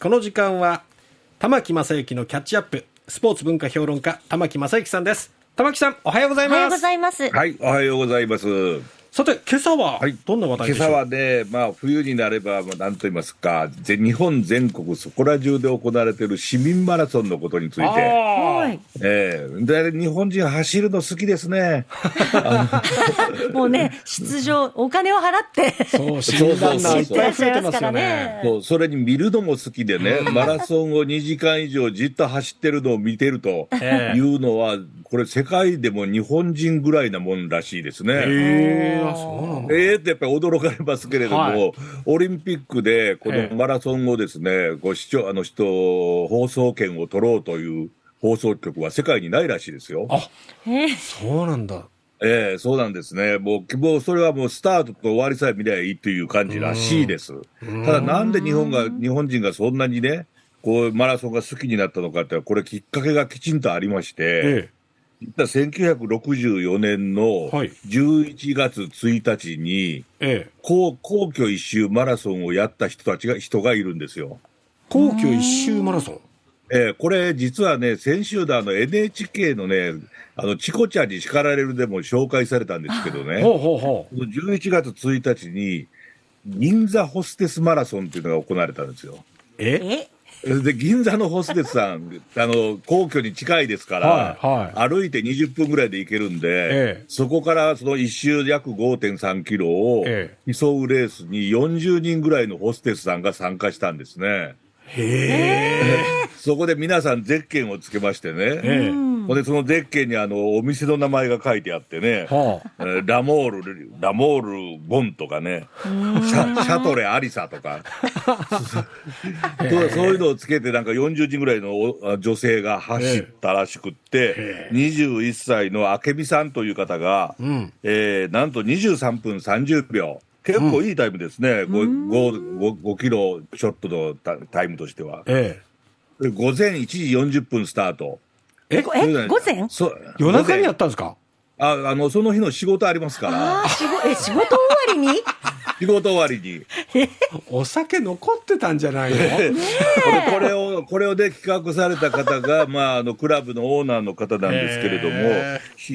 この時間は玉木正之のキャッチアップスポーツ文化評論家玉木正之さんです玉木さんおはようございおはようますございます。はい、おはようございます。さて今朝ははい。どんな話題今でしょう、朝はね、まあ、冬になれば、まあ、なんと言いますか、ぜ日本全国そこら中で行われている市民マラソンのことについて、あはい。ええ。で日本人走るの好きですね。もうね、出場、お金を払って、ーそう新ランナーいっぱい増えてますよね。そうそれに見るのも好きでね、マラソンを2時間以上じっと走ってるのを見てるとええ。いうのは、これ、世界でも日本人ぐらいなもんらしいですね。えー、ええってやっぱり驚かれますけれども、はい。オリンピックでこええ。のマラソンをですね、ご視聴、あの人、放送権を取ろうという放送局は世界にないらしいですよ。あえーそうなんだ。ええそうなんですね。もう、もうそれはもうスタートと終わりさえ見りゃいいという感じらしいです。ただなんで日本が、日本人がそんなにね、こうマラソンが好きになったのかって、これきっかけがきちんとありまして、え1964年のはい。11月1日に、ええ。え皇皇居一周マラソンをやった人たちが、人がいるんですよ。皇居一周マラソン？えーこれ実はね、先週のあの NHK のね、あの、チコちゃんに叱られるでも紹介されたんですけどね、ほうほうほう。11月1日に、銀座ホステスマラソンっていうのが行われたんですよ。え？え？で、銀座のホステスさん、あの、皇居に近いですから、はいは歩いて20分ぐらいで行けるんで、ええ。そこからその一周約5.3キロをえ競うレースに40人ぐらいのホステスさんが参加したんですね。へえ。そこで皆さんゼッケンをつけましてね。ええ。ほんで、そのゼッケンにあの、お店の名前が書いてあってね、はあ。えーラモール、ラモール・ボンとかね、シャシャトレ・アリサとか、そうそういうのをつけて、なんか40人ぐらいのお女性が走ったらしくって、21歳の明美さんという方が、うん。えーなんと23分30秒。結構いいタイムですね、5, 5, 5キロショットのタタイムとしては。えで午前1時40分スタート。ええ午前？そ夜中にや午ったんですか？前。ああのその日の仕事ありますから。あー仕事、え、仕事終わりに？仕事終わりに お酒残ってたんじゃないの？これこれをこれをで企画された方が、まあ、あのクラブのオーナーの方なんですけれども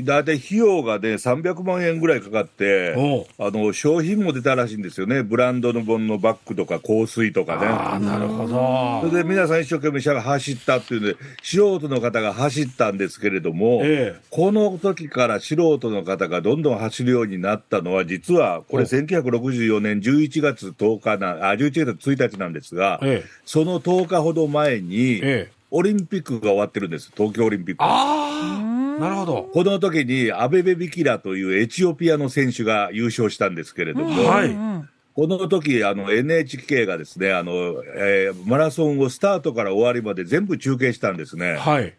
大体費用がね300万円ぐらいかかってあの商品も出たらしいんですよね。ブランドの本のバッグとか香水とかね。ああなるほど。それで皆さん一生懸命しゃ走ったっていうんで、素人の方が走ったんですけれども、ええ。この時から素人の方がどんどん走るようになったのは、実はこれお1964年11月10日な、あ、11月1日なんですが、ええ。その10日ほど前に、ええ。オリンピックが終わってるんです、東京オリンピック。ああなるほど。この時にアベベ・ビキラというエチオピアの選手が優勝したんですけれども、はい。うんこの時あの NHK がですねあの、えーマラソンをスタートから終わりまで全部中継したんですね。はい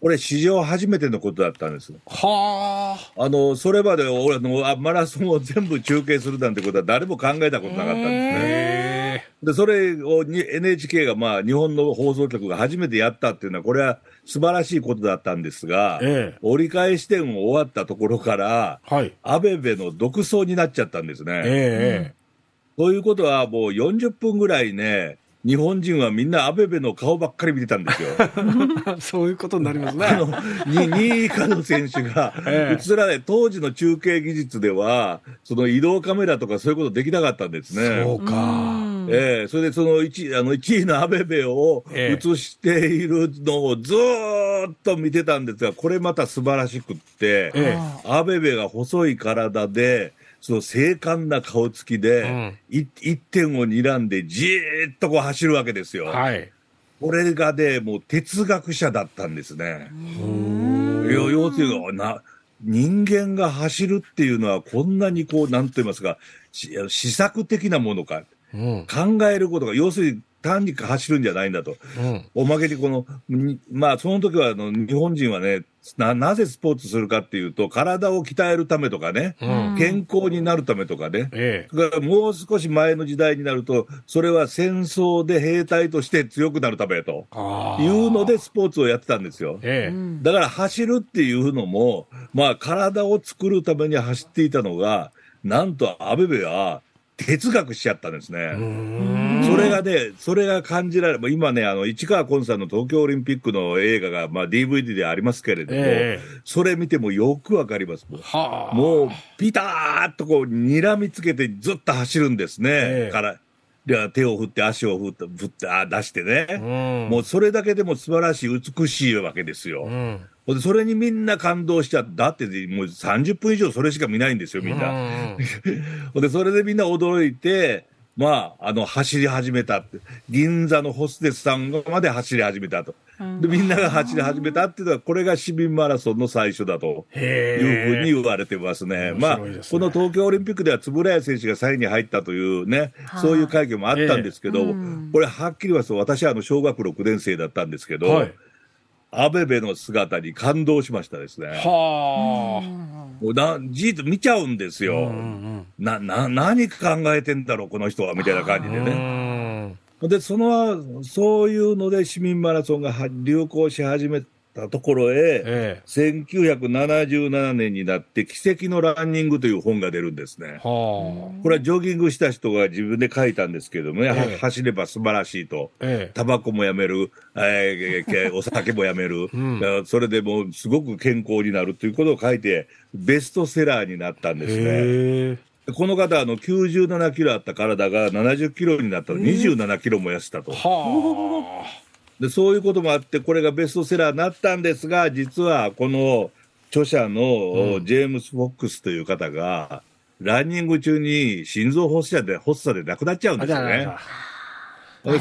これ、史上初めてのことだったんです。はああのそれまで俺あのあマラソンを全部中継するなんてことは誰も考えたことなかったんですね。えでそれをに NHK が、まあ、日本の放送局が初めてやったっていうのは、これは素晴らしいことだったんですが、ええ折り返し点を終わったところから、えはいアベベの独走になっちゃったんですね。えということは、もう40分ぐらいね、日本人はみんなアベベの顔ばっかり見てたんですよ。え そういうことになりますあのねに2位以下の選手がええ。映らない、当時の中継技術では、その移動カメラとかそういうことできなかったんですね。そうか。ええ。それでその 1, あの1位のアベベをええ。映しているのをずーっと見てたんですが、これまた素晴らしくって、えアベベが細い体で、その精悍な顔つきで、い一点を睨んでじーっとこう走るわけですよ。はいこれがね、もう哲学者だったんですね。要要するにな、人間が走るっていうのはこんなにこう、なんと言いますか、し試作的なものか、うん考えることが、要するに単に走るんじゃないんだと。うん。おまけにこの、にまあその時はあの日本人はねな、なぜスポーツするかっていうと、体を鍛えるためとかね、うん。健康になるためとかね、ええ。だからもう少し前の時代になると、それは戦争で兵隊として強くなるためというのでスポーツをやってたんですよ。ええ。だから走るっていうのも、まあ体を作るために走っていたのが、なんとアベベは哲学しちゃったんですね。それがね、それが感じられる、今ね、あの市川崑さんの東京オリンピックの映画が、まあ、DVD でありますけれども、ええそれ見てもよくわかります。もうはあ。もう、ピターっとこう、睨みつけてずっと走るんですね。ええから、で手を振って、足を振って、振って、あ出してね。うんもうそれだけでも素晴らしい、美しいわけですよ。うん。ほんでそれにみんな感動しちゃった。だってもう30分以上それしか見ないんですよ、みんな。うん ほんで、それでみんな驚いて、まあ、あの、走り始めたって。銀座のホステスさんまで走り始めたと。で、みんなが走り始めたっていうのは、これが市民マラソンの最初だと。へいうふうにえ。言われてますね。面まあ、この東京オリンピックでは円谷選手が3位に入ったというね、そういう会見もあったんですけど、これはっきり言いますと、私はあの小学6年生だったんですけど、はい。アベベの姿に感動しましたですね。はもうなじーっと見ちゃうんですよ。あ。うんな、な、何考えてんだろう、この人は、みたいな感じでうね。ん。で、その、そういうので市民マラソンがは流行し始めたところへ、え1977年になって、奇跡のランニングという本が出るんですねえ。。はこれはジョギングした人が自分で書いたんですけどもね、はええ走れば素晴らしいと。あ。ええ。タバコもやめる、えお酒もやめる、んえーそれでもうすごく健康になるということを書いて、ベストセラーになったんですね。この方、あの、97キロあった体が70キロになったら27キロも痩せたと。はで、そういうこともあって、これがベストセラーになったんですが、実はこの著者のジェームス・フォックスという方が、ランニング中に心臓発作で、発作で亡くなっちゃうんあ。ですよね。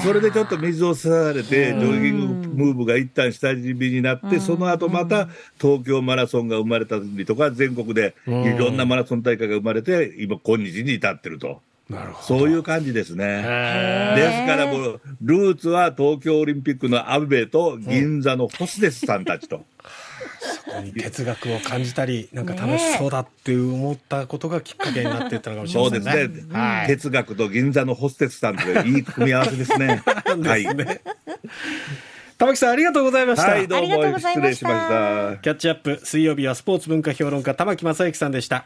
それでちょっと水を吸われて、ジョギングムーブが一旦下火になって、その後また東京マラソンが生まれたりとか、全国でいろんなマラソン大会が生まれて、今、今日に至ってると。なるほど。そういう感じですね。へですからもう、ルーツは東京オリンピックのアベベと銀座のホステスさんたちと。え。哲学を感じたり、なんか楽しそうだって思ったことがきっかけになっていったのかもしれそうでませんね。すね。はい。哲学と銀座のホステスさんといういい組み合わせですね。はい。玉木さんありがとうございました。はい、どうもございました失礼しました。キャッチアップ水曜日はスポーツ文化評論家玉木正之さんでした。